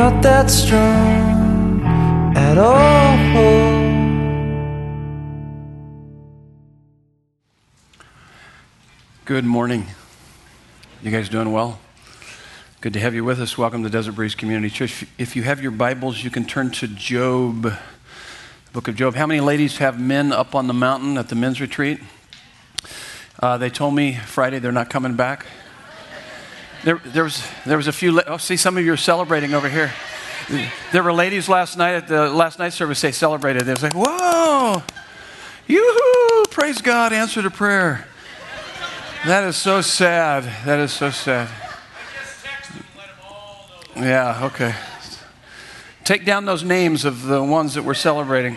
not that strong at all. Good morning. You guys doing well? Good to have you with us. Welcome to Desert Breeze Community Church. If you have your Bibles, you can turn to Job, book of Job. How many ladies have men up on the mountain at the men's retreat? Uh, they told me Friday they're not coming back. There, there, was, there was a few, oh, see, some of you are celebrating over here. There were ladies last night at the last night service, they celebrated. They was like, whoa, yoo-hoo, praise God, answer to prayer. That is so sad. That is so sad. Yeah, okay. Take down those names of the ones that we're celebrating.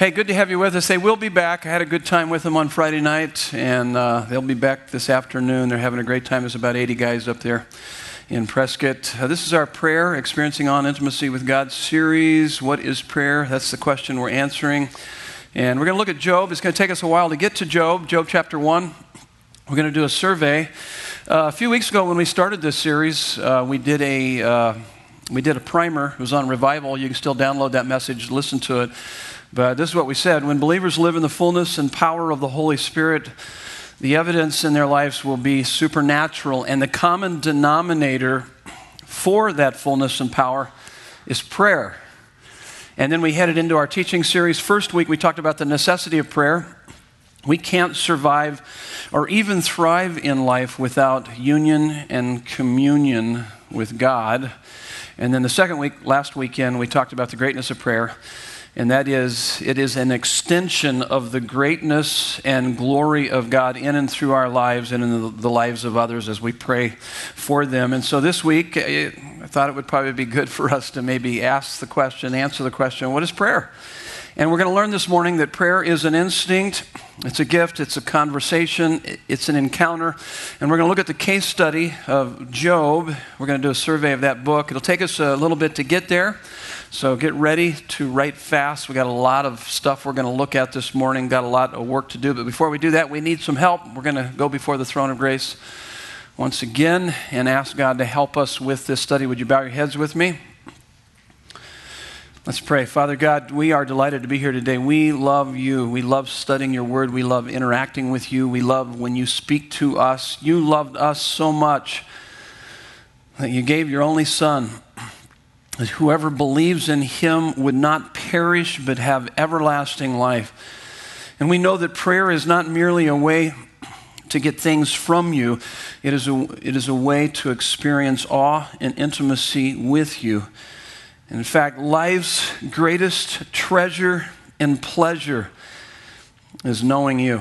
Hey, good to have you with us. They will be back. I had a good time with them on Friday night, and uh, they'll be back this afternoon. They're having a great time. There's about 80 guys up there in Prescott. Uh, this is our prayer, Experiencing On Intimacy with God series. What is prayer? That's the question we're answering. And we're going to look at Job. It's going to take us a while to get to Job, Job chapter 1. We're going to do a survey. Uh, a few weeks ago, when we started this series, uh, we did a uh, we did a primer. It was on revival. You can still download that message, listen to it. But this is what we said when believers live in the fullness and power of the Holy Spirit, the evidence in their lives will be supernatural. And the common denominator for that fullness and power is prayer. And then we headed into our teaching series. First week, we talked about the necessity of prayer. We can't survive or even thrive in life without union and communion with God. And then the second week, last weekend, we talked about the greatness of prayer and that is it is an extension of the greatness and glory of God in and through our lives and in the, lives of others as we pray for them. And so this week, eh, I thought it would probably be good for us to maybe ask the question, answer the question what is prayer? And we're going to learn this morning that prayer is an instinct, it's a gift, it's a conversation, it's an encounter. And we're going to look at the case study of Job. We're going to do a survey of that book. It'll take us a little bit to get there. So get ready to write fast. We got a lot of stuff we're going to look at this morning, got a lot of work to do. But before we do that, we need some help. We're going to go before the throne of grace once again and ask God to help us with this study. Would you bow your heads with me? Let's pray. Father God, we are delighted to be here today. We love you. We love studying your word. We love interacting with you. We love when you speak to us. You loved us so much that you gave your only son that whoever believes in him would not perish but have everlasting life. And we know that prayer is not merely a way to get things from you, it is a, it is a way to experience awe and intimacy with you. And in fact, life's greatest treasure and pleasure is knowing you.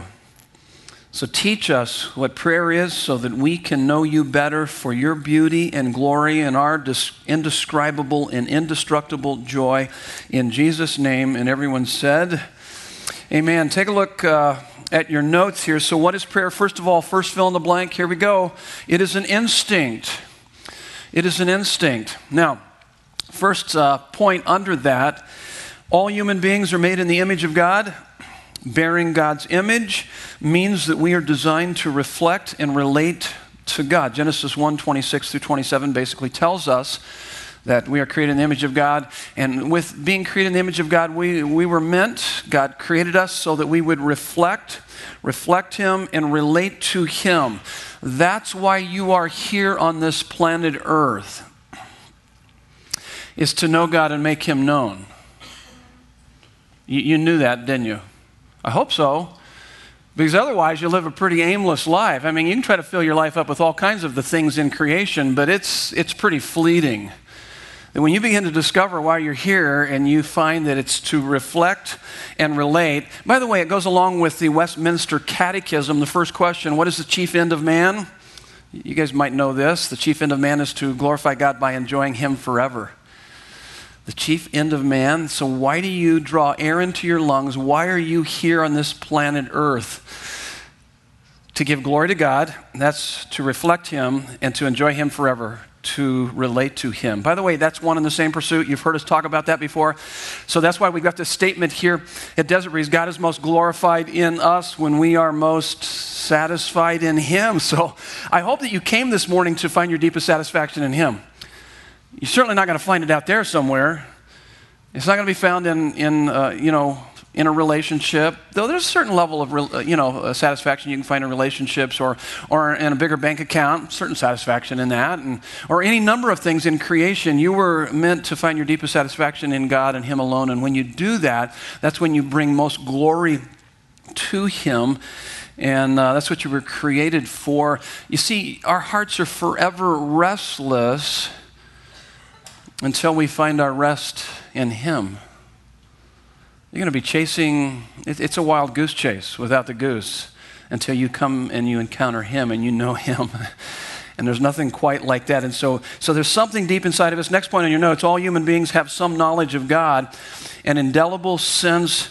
So teach us what prayer is so that we can know you better for your beauty and glory and our indescribable and indestructible joy. In Jesus' name. And everyone said, Amen. Take a look uh, at your notes here. So, what is prayer? First of all, first fill in the blank. Here we go. It is an instinct. It is an instinct. Now, first uh, point under that all human beings are made in the image of God bearing God's image means that we are designed to reflect and relate to God. Genesis 1 26 through 27 basically tells us that we are created in the image of God. And with being created in the image of God, we, we were meant, God created us so that we would reflect, reflect Him, and relate to Him. That's why you are here on this planet Earth, is to know God and make Him known. You, you knew that, didn't you? I hope so. Because otherwise, you live a pretty aimless life. I mean, you can try to fill your life up with all kinds of the things in creation, but it's, it's pretty fleeting. And when you begin to discover why you're here and you find that it's to reflect and relate, by the way, it goes along with the Westminster Catechism. The first question what is the chief end of man? You guys might know this. The chief end of man is to glorify God by enjoying Him forever the chief end of man. So, why do you draw air into your lungs? Why are you here on this planet Earth? To give glory to God, that's to reflect Him and to enjoy Him forever, to relate to Him. By the way, that's one and the same pursuit. You've heard us talk about that before. So that's why we've got this statement here at Desert Breeze God is most glorified in us when we are most satisfied in Him. So I hope that you came this morning to find your deepest satisfaction in Him. You're certainly not going to find it out there somewhere. It's not going to be found in, in uh, you know, in a relationship, though there's a certain level of, uh, you know, uh, satisfaction you can find in relationships or, or in a bigger bank account, certain satisfaction in that, and, or any number of things in creation. You were meant to find your deepest satisfaction in God and Him alone. And when you do that, that's when you bring most glory to Him. And uh, that's what you were created for. You see, our hearts are forever restless until we find our rest in Him. You're going to be chasing, it's a wild goose chase without the goose until you come and you encounter Him and you know Him. and there's nothing quite like that. And so, so there's something deep inside of us. Next point on your notes all human beings have some knowledge of God, an indelible sense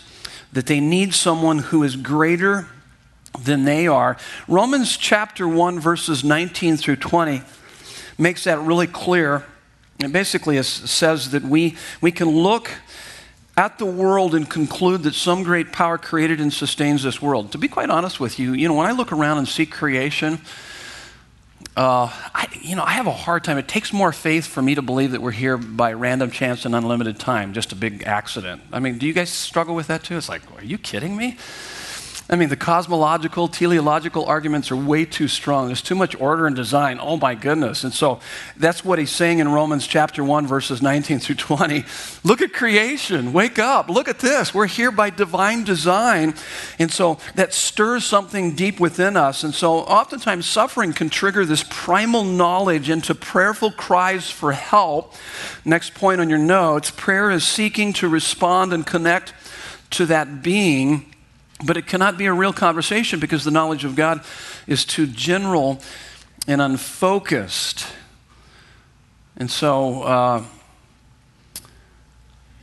that they need someone who is greater than they are. Romans chapter 1, verses 19 through 20 makes that really clear. It basically says that we, we can look at the world and conclude that some great power created and sustains this world. To be quite honest with you, you know, when I look around and see creation, uh, I, you know, I have a hard time. It takes more faith for me to believe that we're here by random chance and unlimited time, just a big accident. I mean, do you guys struggle with that too? It's like, are you kidding me? I mean, the cosmological, teleological arguments are way too strong. There's too much order and design. Oh my goodness. And so that's what he's saying in Romans chapter 1, verses 19 through 20. Look at creation. Wake up. Look at this. We're here by divine design. And so that stirs something deep within us. And so oftentimes suffering can trigger this primal knowledge into prayerful cries for help. Next point on your notes prayer is seeking to respond and connect to that being but it cannot be a real conversation because the knowledge of God is too general and unfocused. And so uh,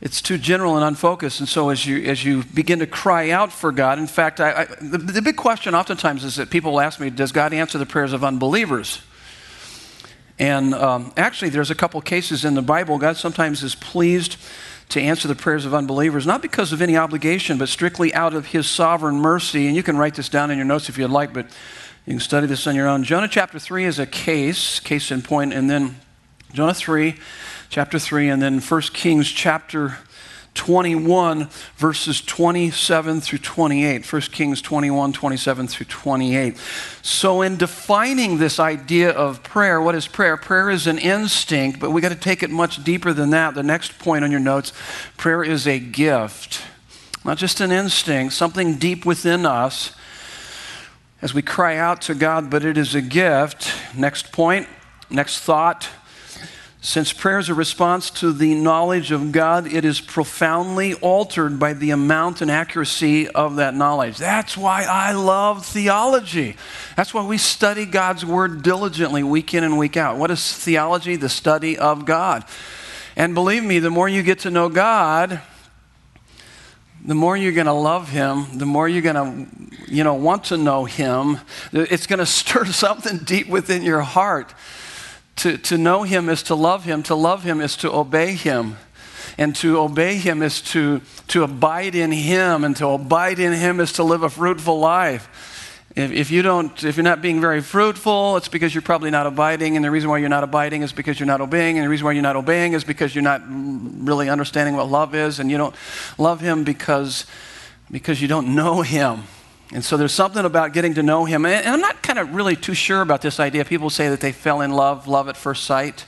it's too general and unfocused. And so as you, as you begin to cry out for God, in fact, I, I, the, the big question oftentimes is that people ask me, does God answer the prayers of unbelievers? And um, actually, there's a couple cases in the Bible. God sometimes is pleased to answer the prayers of unbelievers, not because of any obligation, but strictly out of his sovereign mercy. And you can write this down in your notes if you'd like, but you can study this on your own. Jonah chapter 3 is a case, case in point, and then Jonah 3, chapter 3, and then 1 Kings chapter 21, verses 27 through 28. 1 Kings 21, 27 through 28. So, in defining this idea of prayer, what is prayer? Prayer is an instinct, but we got to take it much deeper than that. The next point on your notes prayer is a gift, not just an instinct, something deep within us as we cry out to God, but it is a gift. Next point, next thought since prayer is a response to the knowledge of God, it is profoundly altered by the amount and accuracy of that knowledge. That's why I love theology. That's why we study God's Word diligently week in and week out. What is theology? The study of God. And believe me, the more you get to know God, the more you're going to love him, the more you're going to, you know, want to know him. It's going to stir something deep within your heart. To, to know him is to love him. To love him is to obey him. And to obey him is to, to abide in him. And to abide in him is to live a fruitful life. If, if, you don't, if you're not being very fruitful, it's because you're probably not abiding. And the reason why you're not abiding is because you're not obeying. And the reason why you're not obeying is because you're not really understanding what love is. And you don't love him because, because you don't know him. And so there's something about getting to know him. And I'm not kind of really too sure about this idea. People say that they fell in love, love at first sight.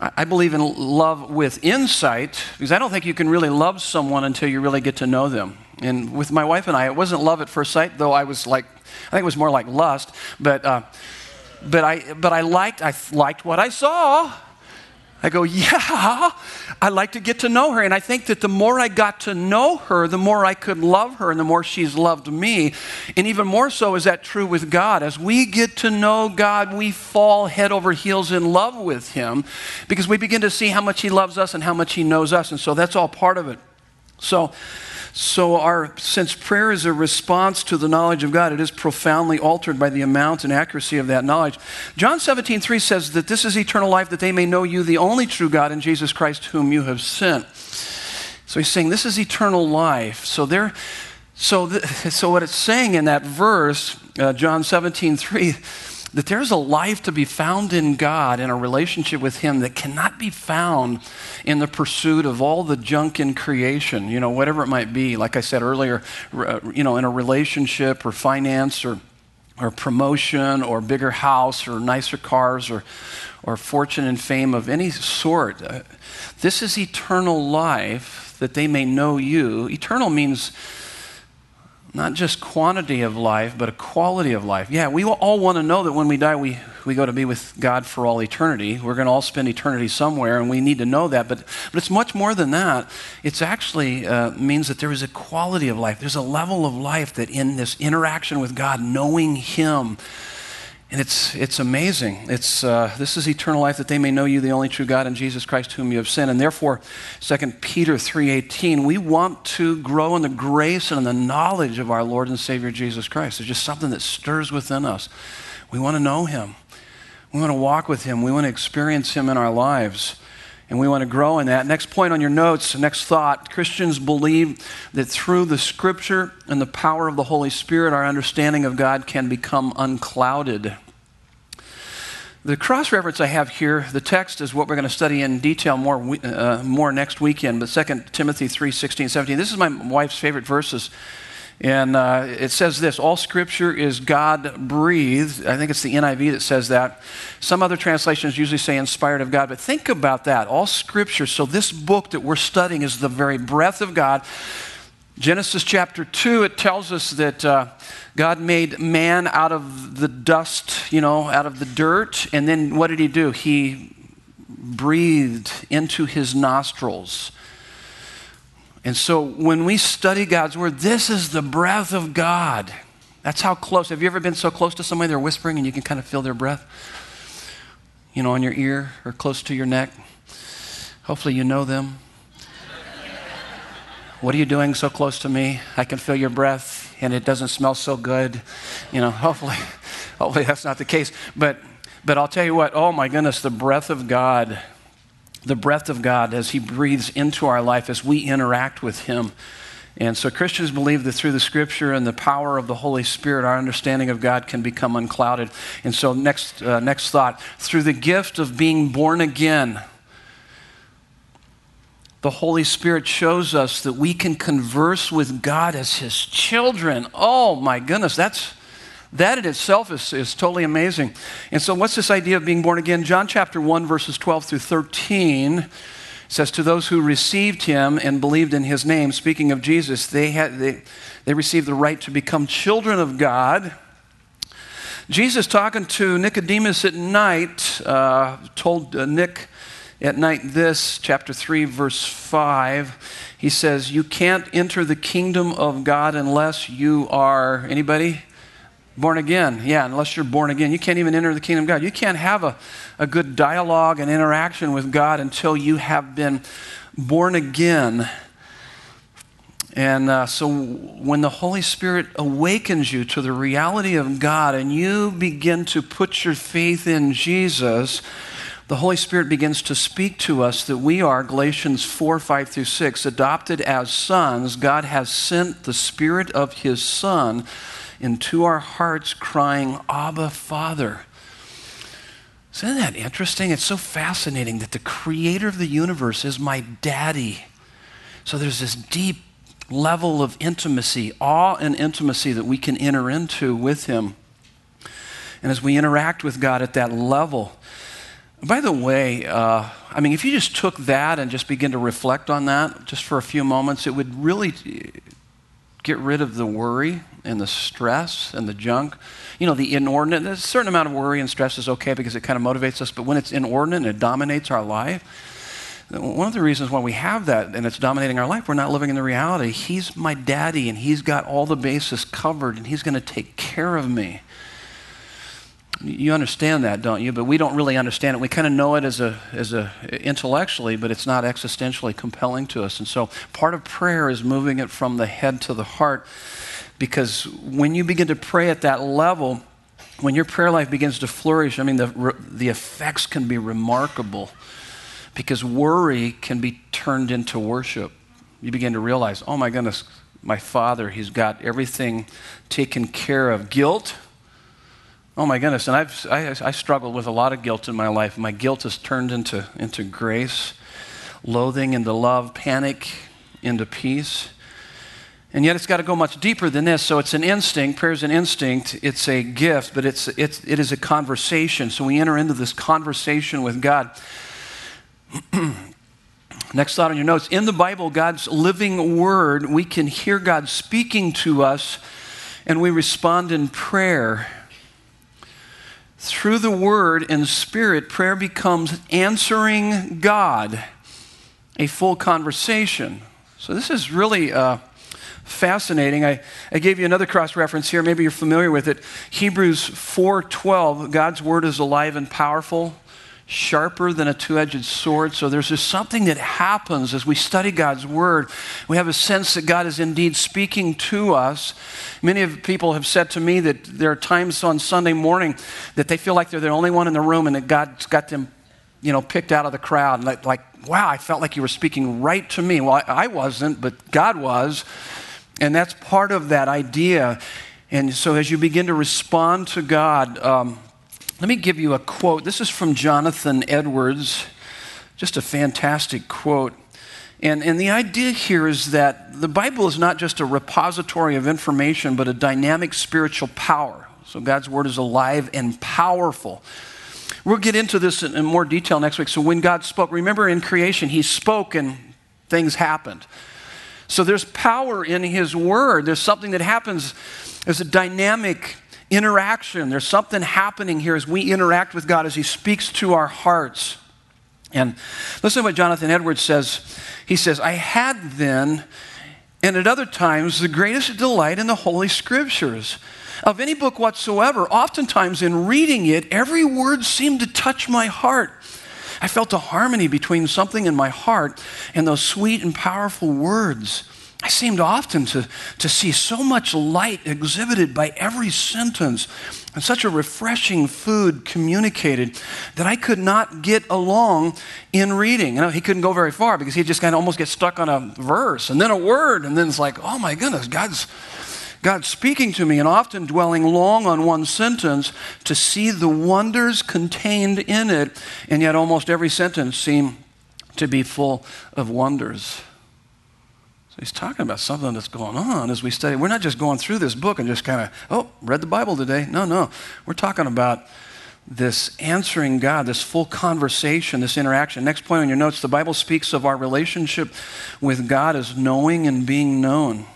I believe in love with insight because I don't think you can really love someone until you really get to know them. And with my wife and I, it wasn't love at first sight, though I was like, I think it was more like lust. But, uh, but, I, but I liked, I liked what I saw. I go, yeah, I like to get to know her. And I think that the more I got to know her, the more I could love her and the more she's loved me. And even more so is that true with God. As we get to know God, we fall head over heels in love with Him because we begin to see how much He loves us and how much He knows us. And so that's all part of it. So, so, our, since prayer is a response to the knowledge of God, it is profoundly altered by the amount and accuracy of that knowledge. John 17, 3 says that this is eternal life, that they may know you, the only true God, and Jesus Christ, whom you have sent. So, he's saying this is eternal life. So, there, so, th- so what it's saying in that verse, uh, John 17, 3, that there's a life to be found in God in a relationship with Him that cannot be found in the pursuit of all the junk in creation, you know, whatever it might be. Like I said earlier, uh, you know, in a relationship or finance or, or promotion or bigger house or nicer cars or, or fortune and fame of any sort. Uh, this is eternal life that they may know you. Eternal means not just quantity of life, but a quality of life. Yeah, we all want to know that when we die, we, we go to be with God for all eternity. We're going to all spend eternity somewhere, and we need to know that. But, but it's much more than that. It actually uh, means that there is a quality of life. There's a level of life that in this interaction with God, knowing Him, and it's, it's amazing. It's, uh, this is eternal life that they may know you, the only true God, and Jesus Christ whom you have sent. And therefore, 2 Peter 3.18, we want to grow in the grace and in the knowledge of our Lord and Savior Jesus Christ. There's just something that stirs within us. We want to know him. We want to walk with him. We want to experience him in our lives. And we want to grow in that. Next point on your notes, next thought Christians believe that through the scripture and the power of the Holy Spirit, our understanding of God can become unclouded. The cross reference I have here, the text is what we're going to study in detail more, uh, more next weekend, but 2 Timothy 3 16, 17. This is my wife's favorite verses. And uh, it says this all scripture is God breathed. I think it's the NIV that says that. Some other translations usually say inspired of God, but think about that. All scripture. So, this book that we're studying is the very breath of God. Genesis chapter 2, it tells us that uh, God made man out of the dust, you know, out of the dirt. And then what did he do? He breathed into his nostrils and so when we study God's word, this is the breath of God. That's how close. Have you ever been so close to somebody they're whispering and you can kind of feel their breath? You know, on your ear or close to your neck? Hopefully you know them. what are you doing so close to me? I can feel your breath and it doesn't smell so good. You know, hopefully, hopefully that's not the case. But but I'll tell you what, oh my goodness, the breath of God the breath of God as He breathes into our life as we interact with Him. And so Christians believe that through the scripture and the power of the Holy Spirit, our understanding of God can become unclouded. And so, next, uh, next thought through the gift of being born again, the Holy Spirit shows us that we can converse with God as His children. Oh my goodness, that's that in itself is, is totally amazing. And so, what's this idea of being born again? John chapter 1, verses 12 through 13 says, To those who received him and believed in his name, speaking of Jesus, they, had, they, they received the right to become children of God. Jesus, talking to Nicodemus at night, uh, told uh, Nick at night this, chapter 3, verse 5. He says, You can't enter the kingdom of God unless you are, anybody? Born again, yeah, unless you're born again. You can't even enter the kingdom of God. You can't have a, a good dialogue and interaction with God until you have been born again. And uh, so when the Holy Spirit awakens you to the reality of God and you begin to put your faith in Jesus, the Holy Spirit begins to speak to us that we are, Galatians 4 5 through 6, adopted as sons. God has sent the Spirit of His Son into our hearts, crying, Abba, Father. Isn't that interesting? It's so fascinating that the creator of the universe is my daddy. So there's this deep level of intimacy, awe and intimacy that we can enter into with him. And as we interact with God at that level, by the way, uh, I mean, if you just took that and just begin to reflect on that just for a few moments, it would really get rid of the worry and the stress and the junk. You know, the inordinate, a certain amount of worry and stress is okay because it kind of motivates us, but when it's inordinate and it dominates our life, one of the reasons why we have that and it's dominating our life, we're not living in the reality. He's my daddy and he's got all the bases covered and he's going to take care of me. You understand that, don't you? But we don't really understand it. We kind of know it as a, as a intellectually, but it's not existentially compelling to us. And so part of prayer is moving it from the head to the heart because when you begin to pray at that level, when your prayer life begins to flourish, I mean, the, the effects can be remarkable because worry can be turned into worship. You begin to realize, oh my goodness, my Father, He's got everything taken care of. Guilt, Oh my goodness. And I've, I, I struggled with a lot of guilt in my life. My guilt has turned into, into grace, loathing into love, panic into peace. And yet it's got to go much deeper than this. So it's an instinct. Prayer is an instinct. It's a gift, but it's, it's, it is a conversation. So we enter into this conversation with God. Next thought on your notes. In the Bible, God's living word, we can hear God speaking to us and we respond in prayer. Through the word and spirit, prayer becomes answering God, a full conversation. So this is really uh, fascinating. I, I gave you another cross reference here. Maybe you're familiar with it. Hebrews 4:12. God's word is alive and powerful sharper than a two edged sword. So there's just something that happens as we study God's Word. We have a sense that God is indeed speaking to us. Many of people have said to me that there are times on Sunday morning that they feel like they're the only one in the room and that God's got them, you know, picked out of the crowd. Like, like wow, I felt like you were speaking right to me. Well, I, I wasn't, but God was. And that's part of that idea. And so as you begin to respond to God, um, let me give you a quote. This is from Jonathan Edwards, just a fantastic quote. And, and the idea here is that the Bible is not just a repository of information, but a dynamic spiritual power. So God's Word is alive and powerful. We'll get into this in, in more detail next week. So when God spoke, remember in creation, He spoke and things happened. So there's power in His Word. There's something that happens there's a dynamic interaction. There's something happening here as we interact with God, as He speaks to our hearts. And listen to what Jonathan Edwards says. He says, I had then, and at other times, the greatest delight in the Holy Scriptures. Of any book whatsoever, oftentimes in reading it, every word seemed to touch my heart. I felt a harmony between something in my heart and those sweet and powerful words. I seemed often to, to see so much light exhibited by every sentence and such a refreshing food communicated that I could not get along in reading. You know, he couldn't go very far because he'd just kind of almost get stuck on a verse and then a word, and then it's like, oh my goodness, God's, God's speaking to me, and often dwelling long on one sentence to see the wonders contained in it, and yet almost every sentence seemed to be full of wonders So he's talking about something that's going on as we study. We're not just going through this book and just kind of, oh, read the Bible today. No, no. We're talking about this answering God, this full conversation, this interaction. Next point on your notes the Bible speaks of our relationship with God as knowing and being known.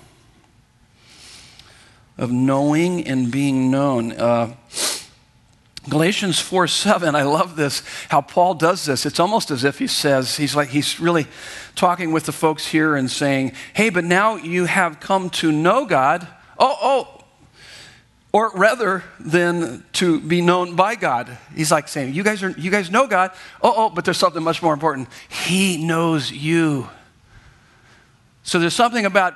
Of knowing and being known. Uh, Galatians 4 7, I love this, how Paul does this. It's almost as if he says, he's like, he's really talking with the folks here and saying, hey, but now you have come to know God. Oh, oh, or rather than to be known by God. He's like saying, you guys, are, you guys know God. Oh, oh, but there's something much more important. He knows you. So there's something about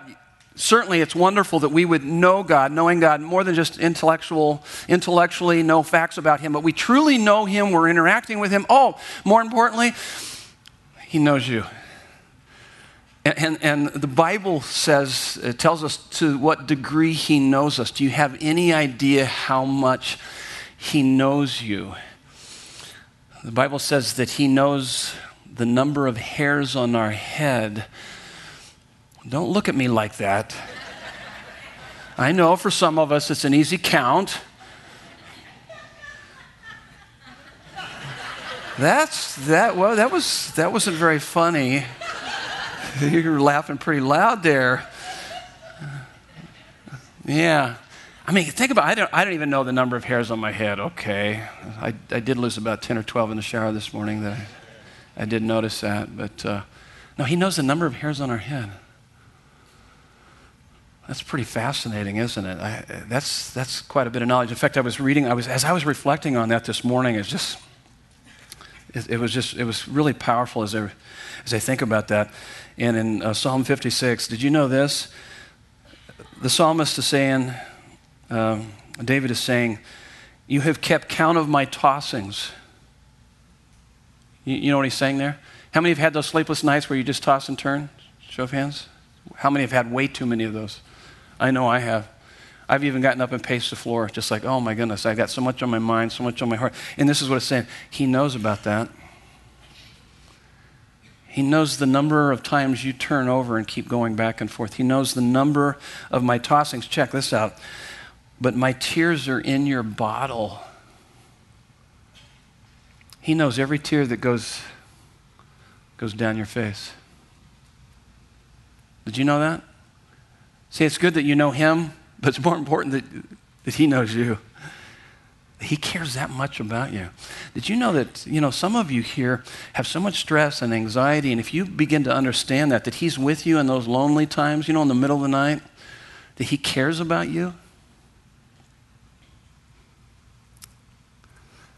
certainly it's wonderful that we would know God, knowing God more than just intellectual, intellectually know facts about Him, but we truly know Him, we're interacting with Him. Oh, more importantly, He knows you. And, and, and the Bible says, it tells us to what degree He knows us. Do you have any idea how much He knows you? The Bible says that He knows the number of hairs on our head don't look at me like that. I know for some of us it's an easy count. That's that well that was that wasn't very funny. you were laughing pretty loud there. Yeah. I mean, think about it. I don't, I don't even know the number of hairs on my head. Okay. I, I did lose about 10 or 12 in the shower this morning. That I, I did notice that. But uh, no, he knows the number of hairs on our head. That's pretty fascinating, isn't it? I, that's, that's quite a bit of knowledge. In fact, I was reading, I was, as I was reflecting on that this morning, it's just, it, it was just, it was really powerful as I, as I think about that. And in uh, Psalm 56, did you know this? The psalmist is saying, um, David is saying, You have kept count of my tossings. You, you know what he's saying there? How many have had those sleepless nights where you just toss and turn? Show of hands. How many have had way too many of those? I know I have. I've even gotten up and paced the floor, just like, oh my goodness, I got so much on my mind, so much on my heart. And this is what it's saying He knows about that. He knows the number of times you turn over and keep going back and forth. He knows the number of my tossings. Check this out. But my tears are in your bottle. He knows every tear that goes, goes down your face. Did you know that? See, it's good that you know him, but it's more important that, that he knows you. He cares that much about you. Did you know that, you know, some of you here have so much stress and anxiety, and if you begin to understand that, that he's with you in those lonely times, you know, in the middle of the night, that he cares about you?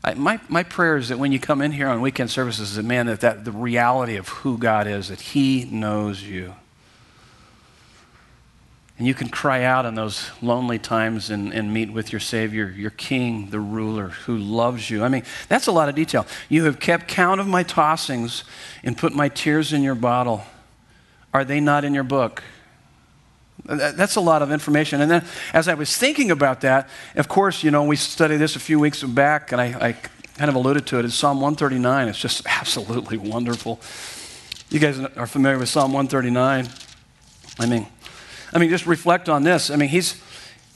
I, my, my prayer is that when you come in here on weekend services, that man, that, that the reality of who God is, that he knows you. And you can cry out in those lonely times and, and meet with your Savior, your King, the ruler who loves you. I mean, that's a lot of detail. You have kept count of my tossings and put my tears in your bottle. Are they not in your book? That's a lot of information. And then as I was thinking about that, of course, you know, we studied this a few weeks back, and I, I kind of alluded to it. It's Psalm 139. It's just absolutely wonderful. You guys are familiar with Psalm 139. I mean, I mean, just reflect on this. I mean, he's,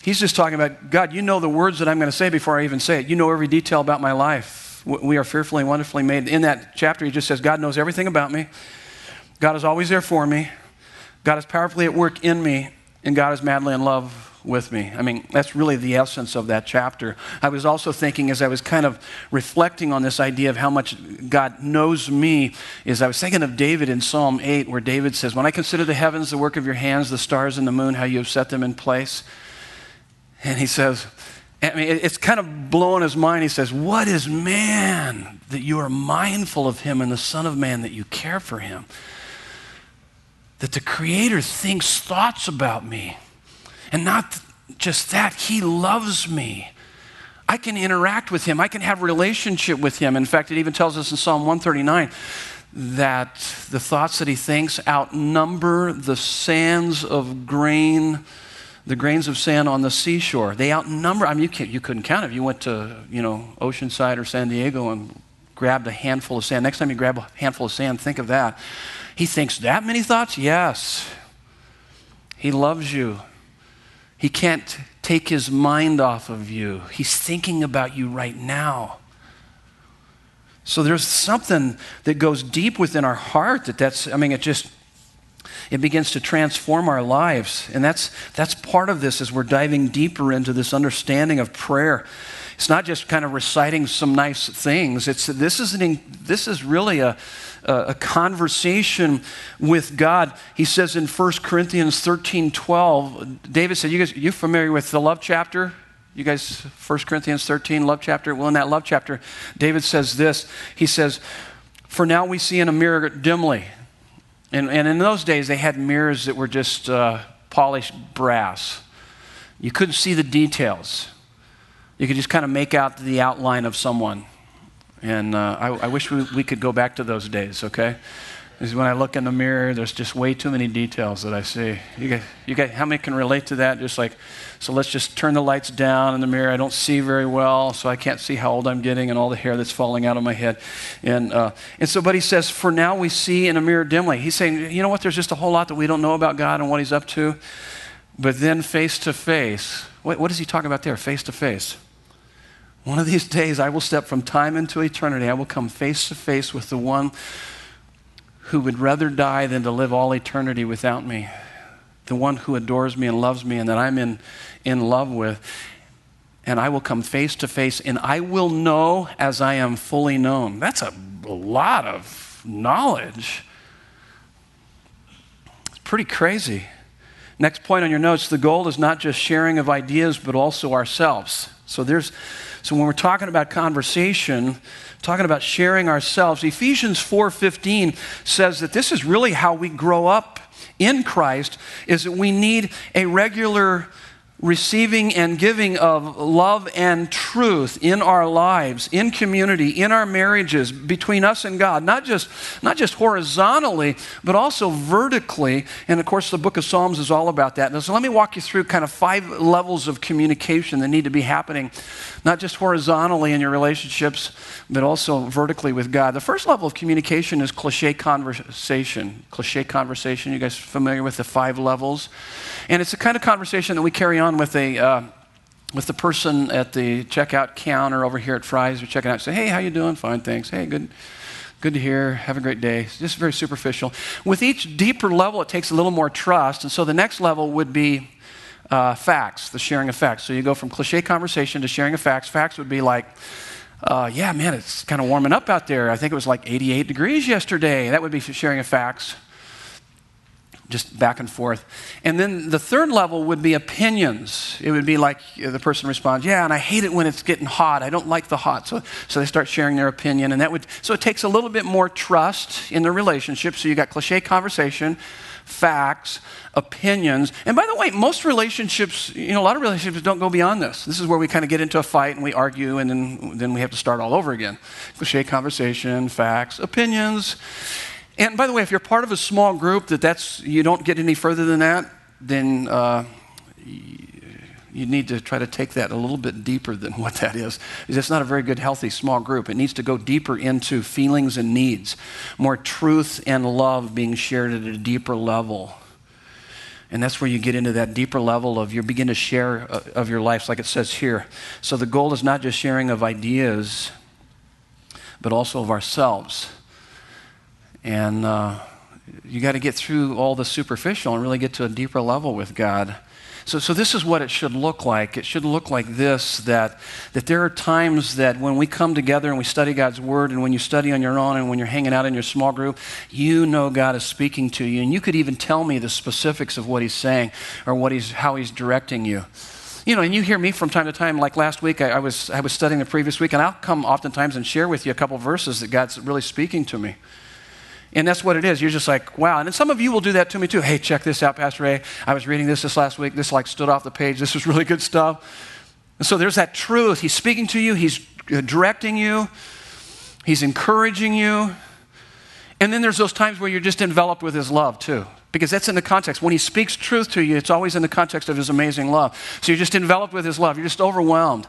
he's just talking about, God, you know the words that I'm going to say before I even say it. You know every detail about my life. We are fearfully and wonderfully made. In that chapter, he just says, God knows everything about me. God is always there for me. God is powerfully at work in me, and God is madly in love with me. I mean, that's really the essence of that chapter. I was also thinking as I was kind of reflecting on this idea of how much God knows me, is I was thinking of David in Psalm 8, where David says, When I consider the heavens, the work of your hands, the stars and the moon, how you have set them in place. And he says, I mean, it's kind of blowing his mind. He says, What is man that you are mindful of him, and the Son of Man that you care for him? That the Creator thinks thoughts about me. And not just that, He loves me. I can interact with Him, I can have relationship with Him. In fact, it even tells us in Psalm 139 that the thoughts that He thinks outnumber the sands of grain the grains of sand on the seashore. They outnumber, I mean, you, you couldn't count if you went to, you know, Oceanside or San Diego and grabbed a handful of sand. Next time you grab a handful of sand, think of that. He thinks that many thoughts? Yes. He loves you. He can't take his mind off of you. He's thinking about you right now. So there's something that goes deep within our heart that that's, I mean, it just, it begins to transform our lives. And that's, that's part of this as we're diving deeper into this understanding of prayer. It's not just kind of reciting some nice things. It's, this, is an, this is really a, a conversation with God. He says in 1 Corinthians 13 12, David said, You guys, you familiar with the love chapter? You guys, 1 Corinthians 13, love chapter? Well, in that love chapter, David says this. He says, For now we see in a mirror dimly. And, and in those days, they had mirrors that were just uh, polished brass. You couldn't see the details. You could just kind of make out the outline of someone. And uh, I, I, wish we, we could go back to those days, okay? Because when I look in the mirror, there's just way too many details that I see. You get, you get, how many can relate to that? Just like, so let's just turn the lights down in the mirror. I don't see very well, so I can't see how old I'm getting and all the hair that's falling out of my head. And, uh, and so, but he says, for now we see in a mirror dimly. He's saying, you know what? There's just a whole lot that we don't know about God and what he's up to. But then face to face, what, what is he talking about there? Face to face. One of these days, I will step from time into eternity. I will come face to face with the one who would rather die than to live all eternity without me. The one who adores me and loves me and that I'm in, in love with. And I will come face to face and I will know as I am fully known. That's a, a lot of knowledge. It's pretty crazy. Next point on your notes the goal is not just sharing of ideas, but also ourselves. So there's so when we're talking about conversation, talking about sharing ourselves, Ephesians 4:15 says that this is really how we grow up in Christ is that we need a regular receiving and giving of love and truth in our lives, in community, in our marriages, between us and God, not just, not just horizontally, but also vertically. And of course, the book of Psalms is all about that. So let me walk you through kind of five levels of communication that need to be happening, not just horizontally in your relationships, but also vertically with God. The first level of communication is cliche conversation. Cliche conversation. You guys familiar with the five levels? And it's the kind of conversation that we carry on with a. Uh, with the person at the checkout counter over here at Fry's, we're checking out. Say, hey, how you doing? Fine, thanks. Hey, good, good to hear. Have a great day. It's just very superficial. With each deeper level, it takes a little more trust, and so the next level would be uh, facts, the sharing of facts. So you go from cliche conversation to sharing of facts. Facts would be like, uh, yeah, man, it's kind of warming up out there. I think it was like 88 degrees yesterday. That would be sharing of facts just back and forth. And then the third level would be opinions. It would be like uh, the person responds, "Yeah, and I hate it when it's getting hot. I don't like the hot." So, so they start sharing their opinion, and that would so it takes a little bit more trust in the relationship. So you got cliche conversation, facts, opinions. And by the way, most relationships, you know, a lot of relationships don't go beyond this. This is where we kind of get into a fight and we argue, and then then we have to start all over again. Cliche conversation, facts, opinions. And by the way, if you're part of a small group that that's you don't get any further than that, then uh, you need to try to take that a little bit deeper than what that is. It's not a very good, healthy small group. It needs to go deeper into feelings and needs, more truth and love being shared at a deeper level. And that's where you get into that deeper level of you begin to share uh, of your life, like it says here. So the goal is not just sharing of ideas, but also of ourselves. And uh, you got to get through all the superficial and really get to a deeper level with God. So, so this is what it should look like. It should look like this that, that there are times that when we come together and we study God's Word, and when you study on your own, and when you're hanging out in your small group, you know God is speaking to you. And you could even tell me the specifics of what He's saying or what he's, how He's directing you. You know, and you hear me from time to time, like last week, I, I was, I was studying the previous week, and I'll come oftentimes and share with you a couple verses that God's really speaking to me. And that's what it is. You're just like, wow. And then some of you will do that to me too. Hey, check this out, Pastor Ray. I was reading this this last week. This like stood off the page. This was really good stuff. And so there's that truth. He's speaking to you, He's uh, directing you, He's encouraging you. And then there's those times where you're just enveloped with His love too. Because that's in the context. When He speaks truth to you, it's always in the context of His amazing love. So you're just enveloped with His love. You're just overwhelmed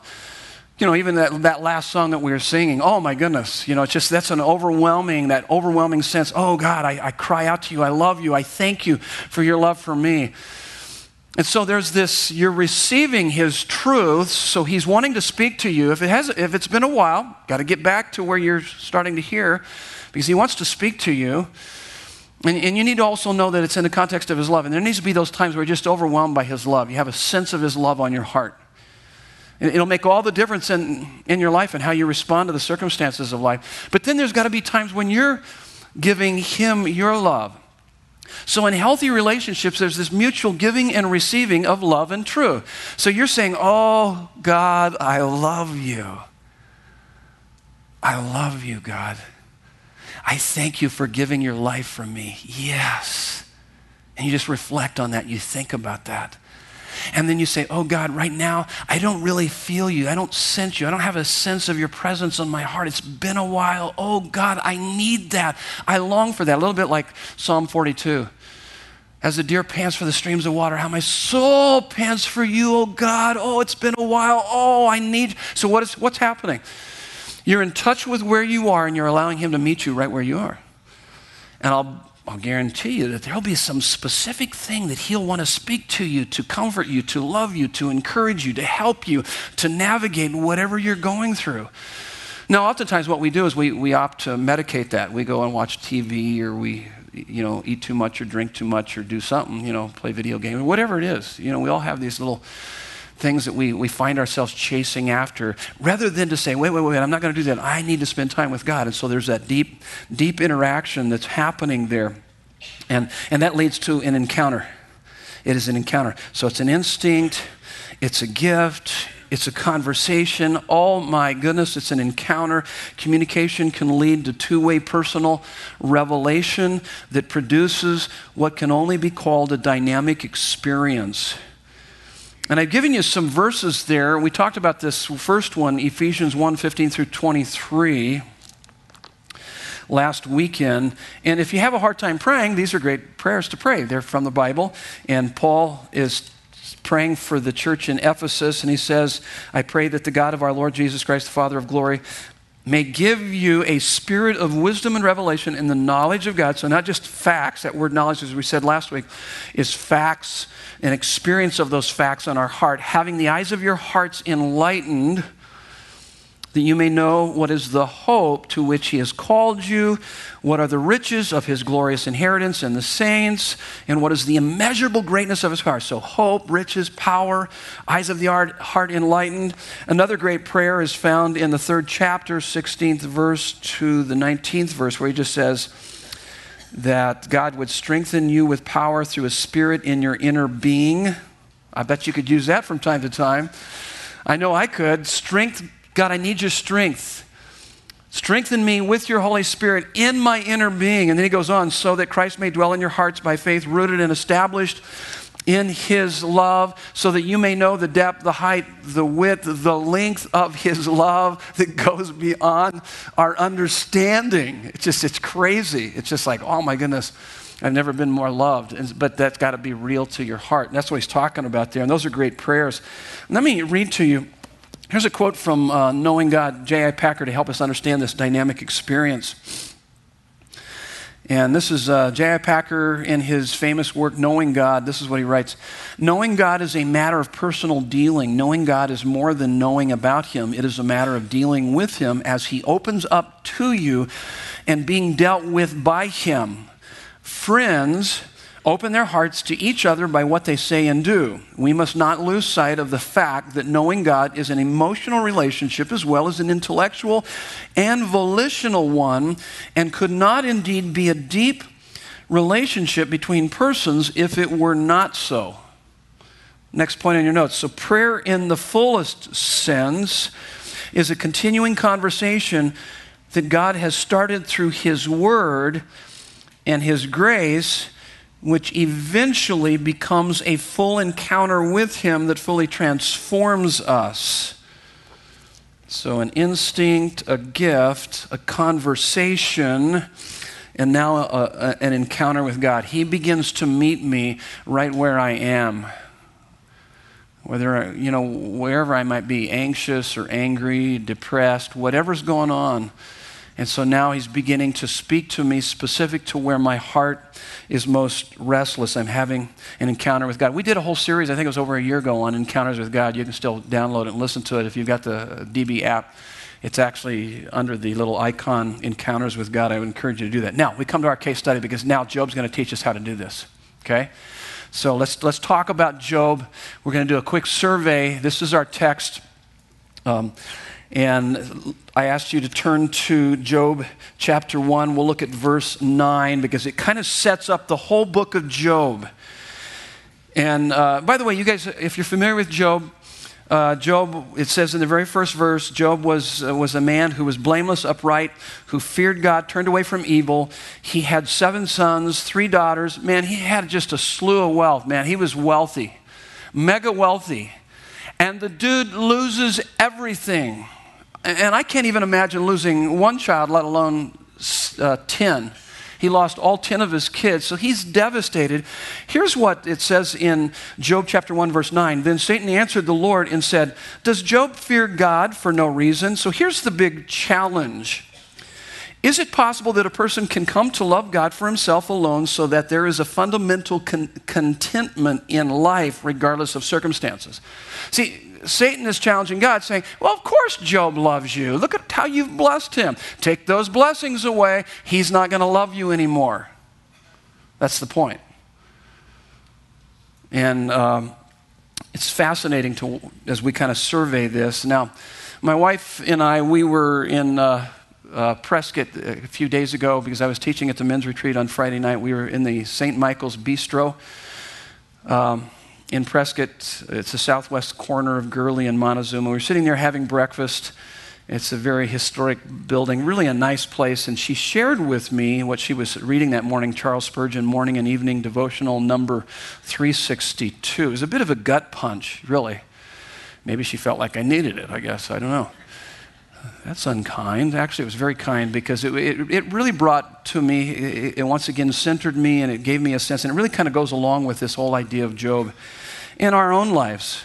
you know, even that, that last song that we were singing, oh my goodness, you know, it's just that's an overwhelming, that overwhelming sense. Oh God, I, I cry out to you. I love you. I thank you for your love for me. And so there's this, you're receiving his truth, so he's wanting to speak to you. If, it has, if it's been a while, got to get back to where you're starting to hear, because he wants to speak to you. And, and you need to also know that it's in the context of his love. And there needs to be those times where you're just overwhelmed by his love. You have a sense of his love on your heart. It'll make all the difference in, in your life and how you respond to the circumstances of life. But then there's got to be times when you're giving Him your love. So, in healthy relationships, there's this mutual giving and receiving of love and truth. So, you're saying, Oh, God, I love you. I love you, God. I thank you for giving your life for me. Yes. And you just reflect on that. You think about that. And then you say, Oh God, right now, I don't really feel you. I don't sense you. I don't have a sense of your presence on my heart. It's been a while. Oh God, I need that. I long for that. A little bit like Psalm 42. As the deer pants for the streams of water, how my soul pants for you, oh God. Oh, it's been a while. Oh, I need. So, what is, what's happening? You're in touch with where you are, and you're allowing Him to meet you right where you are. And I'll I'll guarantee you that there'll be some specific thing that He'll want to speak to you, to comfort you, to love you, to encourage you, to help you, to navigate whatever you're going through. Now, oftentimes what we do is we, we opt to medicate that. We go and watch TV or we, you know, eat too much or drink too much or do something, you know, play video game or whatever it is. You know, we all have these little things that we, we find ourselves chasing after, rather than to say, wait, wait, wait, I'm not going to do that. I need to spend time with God. And so there's that deep, deep interaction that's happening there. And, and that leads to an encounter. It is an encounter. So it's an instinct, it's a gift, it's a conversation. Oh my goodness, it's an encounter. Communication can lead to two way personal revelation that produces what can only be called a dynamic experience And I've given you some verses there. We talked about this first one, Ephesians 1 15 through 23, last weekend. And if you have a hard time praying, these are great prayers to pray. They're from the Bible. And Paul is praying for the church in Ephesus, and he says, I pray that the God of our Lord Jesus Christ, the Father of glory, may give you a spirit of wisdom and revelation in the knowledge of God. So, not just facts, that word knowledge, as we said last week, is facts, and experience of those facts on our heart, having the eyes of your hearts enlightened that you may know what is the hope to which he has called you, what are the riches of his glorious inheritance in the saints, and what is the immeasurable greatness of his power. So, hope, riches, power, eyes of the heart enlightened. Another great prayer is found in the third chapter, 16th verse to the 19th verse, where he just says, that God would strengthen you with power through his spirit in your inner being. I bet you could use that from time to time. I know I could. Strength God, I need your strength. Strengthen me with your Holy Spirit in my inner being. And then he goes on, so that Christ may dwell in your hearts by faith, rooted and established in his love, so that you may know the depth, the height, the width, the length of his love that goes beyond our understanding. It's just, it's crazy. It's just like, oh my goodness. I've never been more loved. But that's got to be real to your heart. And that's what he's talking about there. And those are great prayers. Let me read to you Here's a quote from uh, Knowing God, J.I. Packer, to help us understand this dynamic experience. And this is uh, J.I. Packer in his famous work, Knowing God. This is what he writes Knowing God is a matter of personal dealing. Knowing God is more than knowing about Him, it is a matter of dealing with Him as He opens up to you and being dealt with by Him. Friends, open their hearts to each other by what they say and do. We must not lose sight of the fact that knowing God is an emotional relationship as well as an intellectual and volitional one, and could not indeed be a deep relationship between persons if it were not so. Next point on your notes. So, prayer in the fullest sense is a continuing conversation that God has started through His Word and His grace which eventually becomes a full encounter with Him that fully transforms us. So, an instinct, a gift, a conversation, and now a, a, an encounter with God. He begins to meet me right where I am. Whether, you know, wherever I might be, anxious or angry, depressed, whatever's going on. And so now he's beginning to speak to me specific to where my heart is most restless. I'm having an encounter with God. We did a whole series, I think it was over a year ago, on encounters with God. You can still download it and listen to it if you've got the DB app. It's actually under the little icon Encounters with God. I would encourage you to do that. Now, we come to our case study because now Job's going to teach us how to do this. Okay? So let's, let's talk about Job. We're going to do a quick survey. This is our text. Um, and I asked you to turn to Job chapter 1. We'll look at verse 9 because it kind of sets up the whole book of Job. And uh, by the way, you guys, if you're familiar with Job, uh, Job, it says in the very first verse, Job was, uh, was a man who was blameless, upright, who feared God, turned away from evil. He had seven sons, three daughters. Man, he had just a slew of wealth. Man, he was wealthy, mega wealthy. And the dude loses everything. And I can't even imagine losing one child, let alone uh, 10. He lost all 10 of his kids, so he's devastated. Here's what it says in Job chapter 1, verse 9. Then Satan answered the Lord and said, Does Job fear God for no reason? So here's the big challenge. Is it possible that a person can come to love God for himself alone so that there is a fundamental con- contentment in life regardless of circumstances? See, Satan is challenging God, saying, Well, of course Job loves you. Look at how you've blessed him. Take those blessings away, he's not going to love you anymore. That's the point. And um, it's fascinating to, as we kind of survey this. Now, my wife and I, we were in uh, uh, Prescott a few days ago because I was teaching at the men's retreat on Friday night. We were in the St. Michael's Bistro. Um, in Prescott. It's the southwest corner of Gurley and Montezuma. We were sitting there having breakfast, It's a very historic building, really a nice place. And she shared with me what she was reading that morning Charles Spurgeon, Morning and Evening Devotional number 362. It was a bit of a gut punch, really. Maybe she felt like I needed it, I guess. I don't know. That's unkind. Actually, it was very kind because it, it, it really brought to me, it, it, once again centered me and it gave me a sense, and it really kind of goes along with this whole idea of Job in our own lives.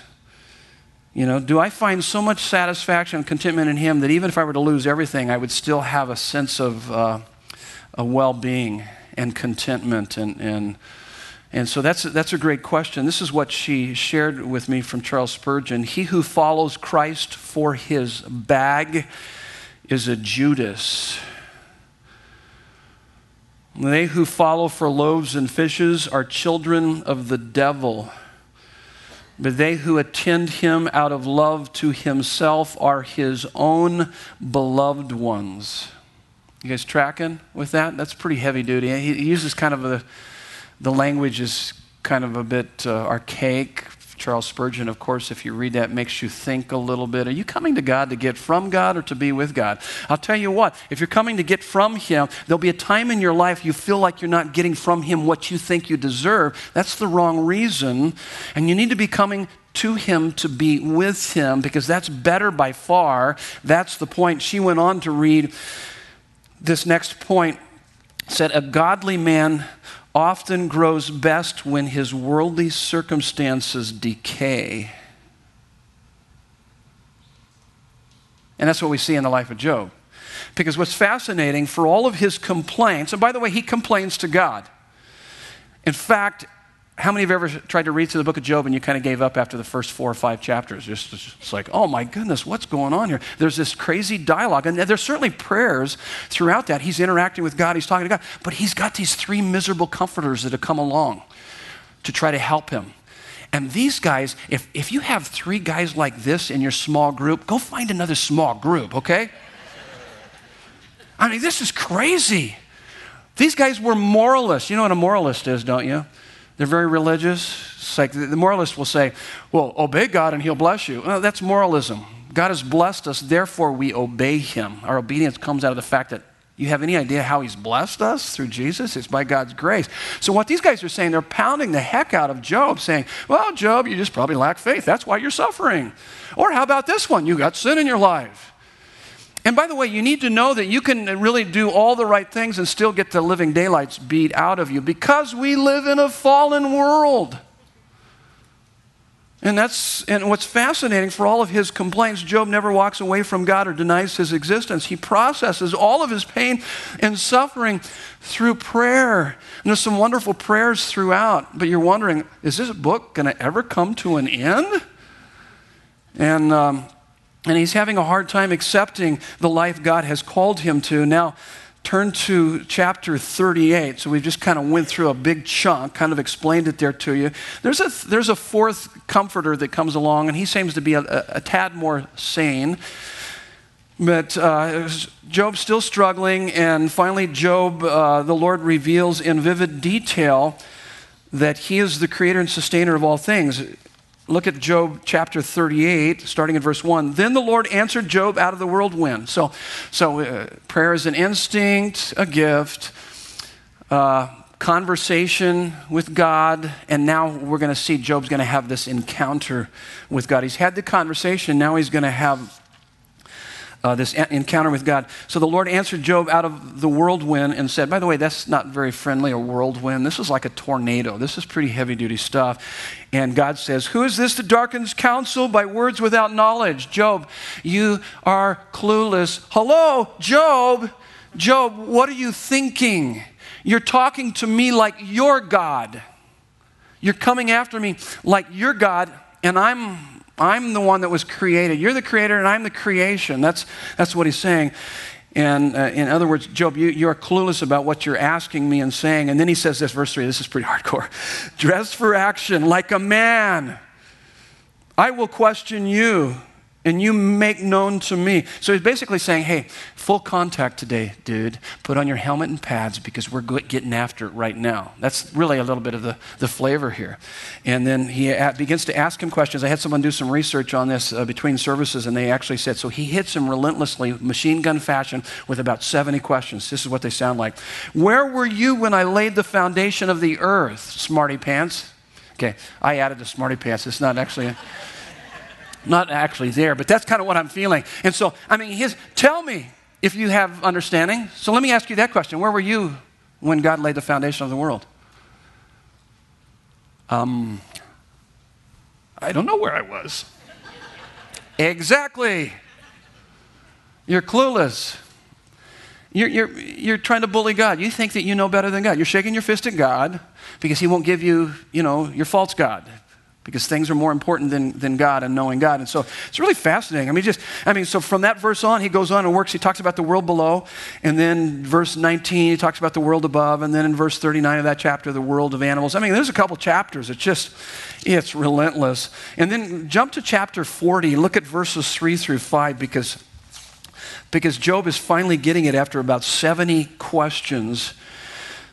You know, do I find so much satisfaction and contentment in Him that even if I were to lose everything, I would still have a sense of uh, a well being and contentment and, and and so that's, that's a great question. This is what she shared with me from Charles Spurgeon. He who follows Christ for his bag is a Judas. They who follow for loaves and fishes are children of the devil. But they who attend him out of love to himself are his own beloved ones. You guys tracking with that? That's pretty heavy duty. He uses kind of a the language is kind of a bit uh, archaic. Charles Spurgeon, of course, if you read that, makes you think a little bit. Are you coming to God to get from God or to be with God? I'll tell you what, if you're coming to get from Him, there'll be a time in your life you feel like you're not getting from Him what you think you deserve. That's the wrong reason. And you need to be coming to Him to be with Him because that's better by far. That's the point. She went on to read this next point said, A godly man often grows best when his worldly circumstances decay. And that's what we see in the life of Job. Because what's fascinating for all of his complaints, and by the way, he complains to God. In fact, how many of you ever tried to read through the book of Job and you kind of gave up after the first four or five chapters? Just, it's like, oh my goodness, what's going on here? There's this crazy dialogue, and there's certainly prayers throughout that. He's interacting with God, he's talking to God, but he's got these three miserable comforters that have come along to try to help him. And these guys, if, if you have three guys like this in your small group, go find another small group, okay? I mean, this is crazy. These guys were moralists. You know what a moralist is, don't you? They're very religious. It's like the moralist will say, well, obey God and he'll bless you. Well, that's moralism. God has blessed us, therefore we obey him. Our obedience comes out of the fact that you have any idea how he's blessed us through Jesus? It's by God's grace. So, what these guys are saying, they're pounding the heck out of Job, saying, Well, Job, you just probably lack faith. That's why you're suffering. Or how about this one? You got sin in your life. And by the way, you need to know that you can really do all the right things and still get the living daylights beat out of you because we live in a fallen world. And that's and what's fascinating for all of his complaints, Job never walks away from God or denies his existence. He processes all of his pain and suffering through prayer. And there's some wonderful prayers throughout, but you're wondering, is this book going to ever come to an end? And um, and he's having a hard time accepting the life God has called him to. Now, turn to chapter 38. So we've just kind of went through a big chunk, kind of explained it there to you. There's a, there's a fourth comforter that comes along, and he seems to be a, a, a tad more sane. But uh, Job's still struggling, and finally, Job, uh, the Lord reveals in vivid detail that he is the creator and sustainer of all things. Look at Job chapter 38, starting in verse 1. Then the Lord answered Job out of the whirlwind. So, so uh, prayer is an instinct, a gift, uh, conversation with God, and now we're going to see Job's going to have this encounter with God. He's had the conversation, now he's going to have uh, this encounter with God. So the Lord answered Job out of the whirlwind and said, By the way, that's not very friendly, a whirlwind. This is like a tornado. This is pretty heavy duty stuff. And God says, Who is this that darkens counsel by words without knowledge? Job, you are clueless. Hello, Job. Job, what are you thinking? You're talking to me like your God. You're coming after me like your God, and I'm I'm the one that was created. You're the creator, and I'm the creation. That's, that's what he's saying. And uh, in other words, Job, you, you are clueless about what you're asking me and saying. And then he says this, verse 3, this is pretty hardcore. Dress for action like a man. I will question you, and you make known to me. So he's basically saying, hey, full contact today, dude. Put on your helmet and pads because we're getting after it right now. That's really a little bit of the, the flavor here. And then he begins to ask him questions. I had someone do some research on this uh, between services, and they actually said, so he hits him relentlessly, machine gun fashion, with about 70 questions. This is what they sound like. Where were you when I laid the foundation of the earth, smarty pants? Okay, I added the smarty pants. It's not actually. A, not actually there, but that's kind of what I'm feeling. And so, I mean, his, tell me if you have understanding. So let me ask you that question. Where were you when God laid the foundation of the world? Um, I don't know where I was. exactly. You're clueless. You're, you're, you're trying to bully God. You think that you know better than God. You're shaking your fist at God because He won't give you, you know, your false God because things are more important than, than God and knowing God. And so it's really fascinating. I mean, just, I mean, so from that verse on, he goes on and works. He talks about the world below. And then verse 19, he talks about the world above. And then in verse 39 of that chapter, the world of animals. I mean, there's a couple chapters. It's just, it's relentless. And then jump to chapter 40. Look at verses 3 through 5 because, because Job is finally getting it after about 70 questions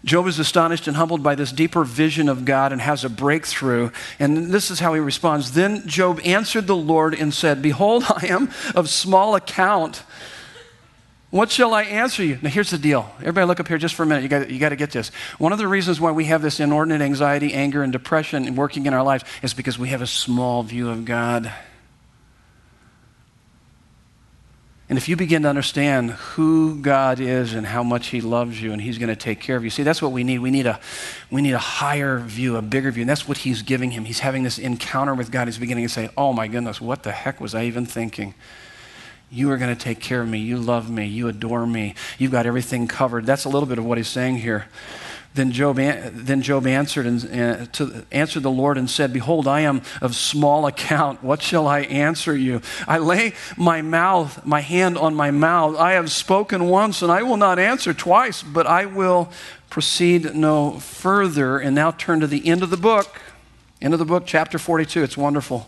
Job is astonished and humbled by this deeper vision of God and has a breakthrough. And this is how he responds. Then Job answered the Lord and said, Behold, I am of small account. What shall I answer you? Now, here's the deal. Everybody, look up here just for a minute. You got, you got to get this. One of the reasons why we have this inordinate anxiety, anger, and depression working in our lives is because we have a small view of God. And if you begin to understand who God is and how much He loves you and He's going to take care of you, see, that's what we need. We need, a, we need a higher view, a bigger view. And that's what He's giving him. He's having this encounter with God. He's beginning to say, Oh my goodness, what the heck was I even thinking? You are going to take care of me. You love me. You adore me. You've got everything covered. That's a little bit of what He's saying here. Then Job, then Job answered, and, uh, to, answered the Lord and said, Behold, I am of small account. What shall I answer you? I lay my mouth, my hand on my mouth. I have spoken once, and I will not answer twice, but I will proceed no further. And now turn to the end of the book. End of the book, chapter 42. It's wonderful.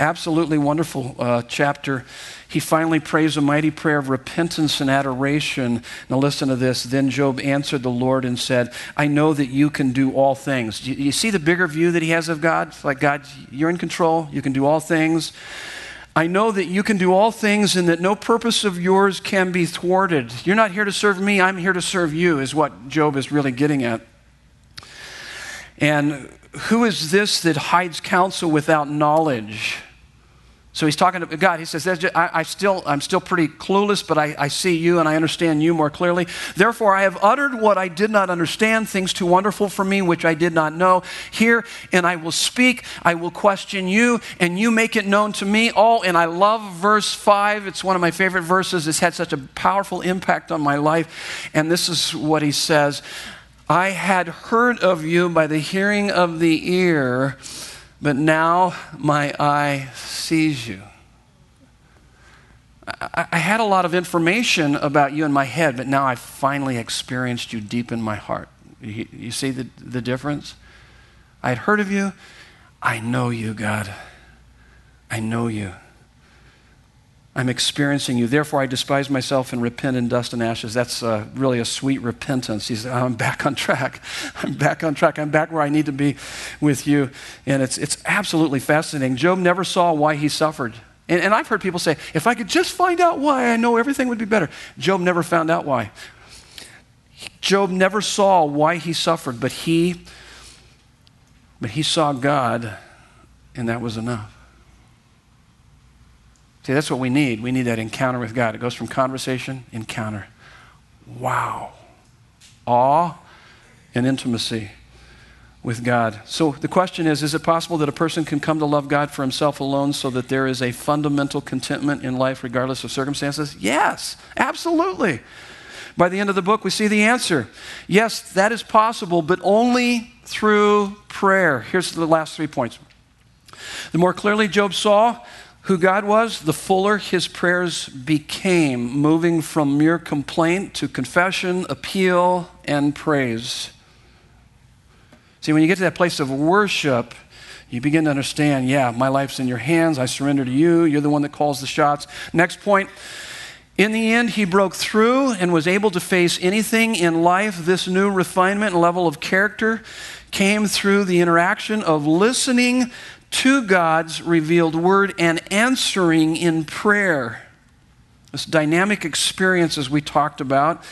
Absolutely wonderful uh, chapter he finally prays a mighty prayer of repentance and adoration. Now, listen to this. Then Job answered the Lord and said, I know that you can do all things. You, you see the bigger view that he has of God? It's Like, God, you're in control, you can do all things. I know that you can do all things and that no purpose of yours can be thwarted. You're not here to serve me, I'm here to serve you, is what Job is really getting at. And who is this that hides counsel without knowledge? So he's talking to God. He says, just, I, I, still, I'm still pretty clueless, but I, I see you and I understand you more clearly. Therefore, I have uttered what I did not understand, things too wonderful for me, which I did not know. Here, and I will speak, I will question you, and you make it known to me. Oh, and I love verse 5. It's one of my favorite verses. It's had such a powerful impact on my life. And this is what he says I had heard of you by the hearing of the ear but now my eye sees you. I, I had a lot of information about you in my head, but now I finally experienced you deep in my heart. You, you see the, the difference? I had heard of you. I know you, God. I know you. I'm experiencing you. Therefore, I despise myself and repent in dust and ashes. That's uh, really a sweet repentance. He's, I'm back on track. I'm back on track. I'm back where I need to be with you. And it's, it's absolutely fascinating. Job never saw why he suffered. And, and I've heard people say, if I could just find out why, I know everything would be better. Job never found out why. Job never saw why he suffered, but he, but he saw God, and that was enough. See, that's what we need. We need that encounter with God. It goes from conversation, encounter. Wow. Awe and intimacy with God. So the question is is it possible that a person can come to love God for himself alone so that there is a fundamental contentment in life regardless of circumstances? Yes, absolutely. By the end of the book, we see the answer. Yes, that is possible, but only through prayer. Here's the last three points. The more clearly Job saw, who God was, the fuller his prayers became, moving from mere complaint to confession, appeal, and praise. See, when you get to that place of worship, You begin to understand, yeah, my life's in your hands. I surrender to you. You're the one that calls the shots. Next point. In the end, he broke through and was able to face anything in life. This new refinement and level of character came through the interaction of listening to God's revealed word and answering in prayer. This dynamic experience, as we talked about.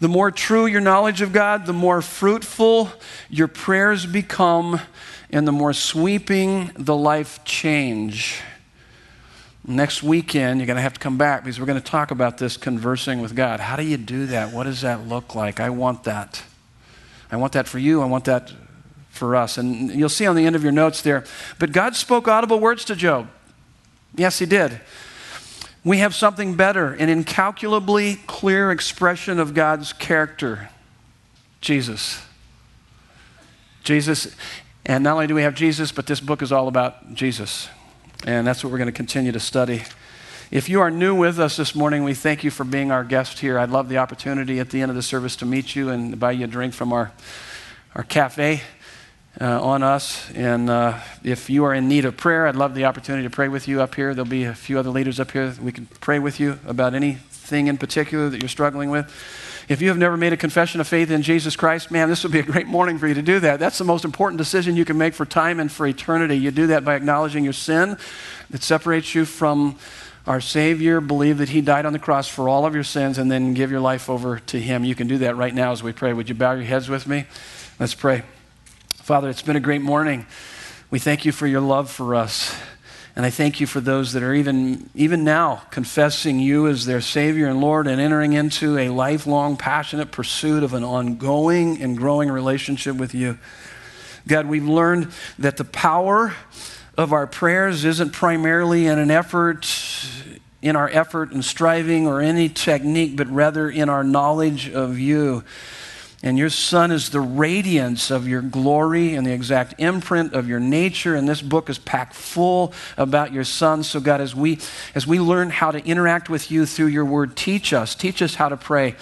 The more true your knowledge of God, the more fruitful your prayers become, and the more sweeping the life change. Next weekend, you're going to have to come back because we're going to talk about this conversing with God. How do you do that? What does that look like? I want that. I want that for you. I want that for us. And you'll see on the end of your notes there. But God spoke audible words to Job. Yes, He did. We have something better, an incalculably clear expression of God's character Jesus. Jesus. And not only do we have Jesus, but this book is all about Jesus. And that's what we're going to continue to study. If you are new with us this morning, we thank you for being our guest here. I'd love the opportunity at the end of the service to meet you and buy you a drink from our, our cafe uh, on us. And uh, if you are in need of prayer, I'd love the opportunity to pray with you up here. There'll be a few other leaders up here. We can pray with you about anything in particular that you're struggling with. If you have never made a confession of faith in Jesus Christ, man, this would be a great morning for you to do that. That's the most important decision you can make for time and for eternity. You do that by acknowledging your sin that separates you from our Savior, believe that He died on the cross for all of your sins, and then give your life over to Him. You can do that right now as we pray. Would you bow your heads with me? Let's pray. Father, it's been a great morning. We thank you for your love for us. And I thank you for those that are even, even now confessing you as their Savior and Lord and entering into a lifelong, passionate pursuit of an ongoing and growing relationship with you. God, we've learned that the power of our prayers isn't primarily in an effort, in our effort and striving or any technique, but rather in our knowledge of you. And your Son is the radiance of your glory and the exact imprint of your nature. And this book is packed full about your Son. So, God, as we, as we learn how to interact with you through your word, teach us. Teach us how to pray.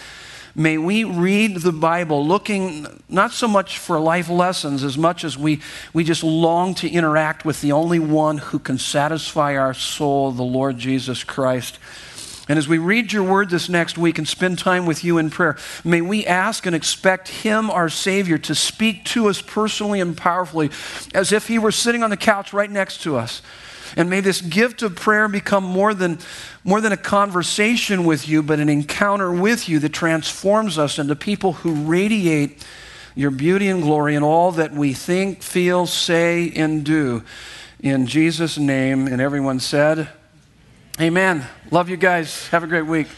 May we read the Bible looking not so much for life lessons as much as we, we just long to interact with the only one who can satisfy our soul, the Lord Jesus Christ. And as we read your word this next week and spend time with you in prayer, may we ask and expect Him, our Savior, to speak to us personally and powerfully as if He were sitting on the couch right next to us. And may this gift of prayer become more than, more than a conversation with you, but an encounter with you that transforms us into people who radiate your beauty and glory in all that we think, feel, say, and do. In Jesus' name. And everyone said, Amen. Love you guys. Have a great week.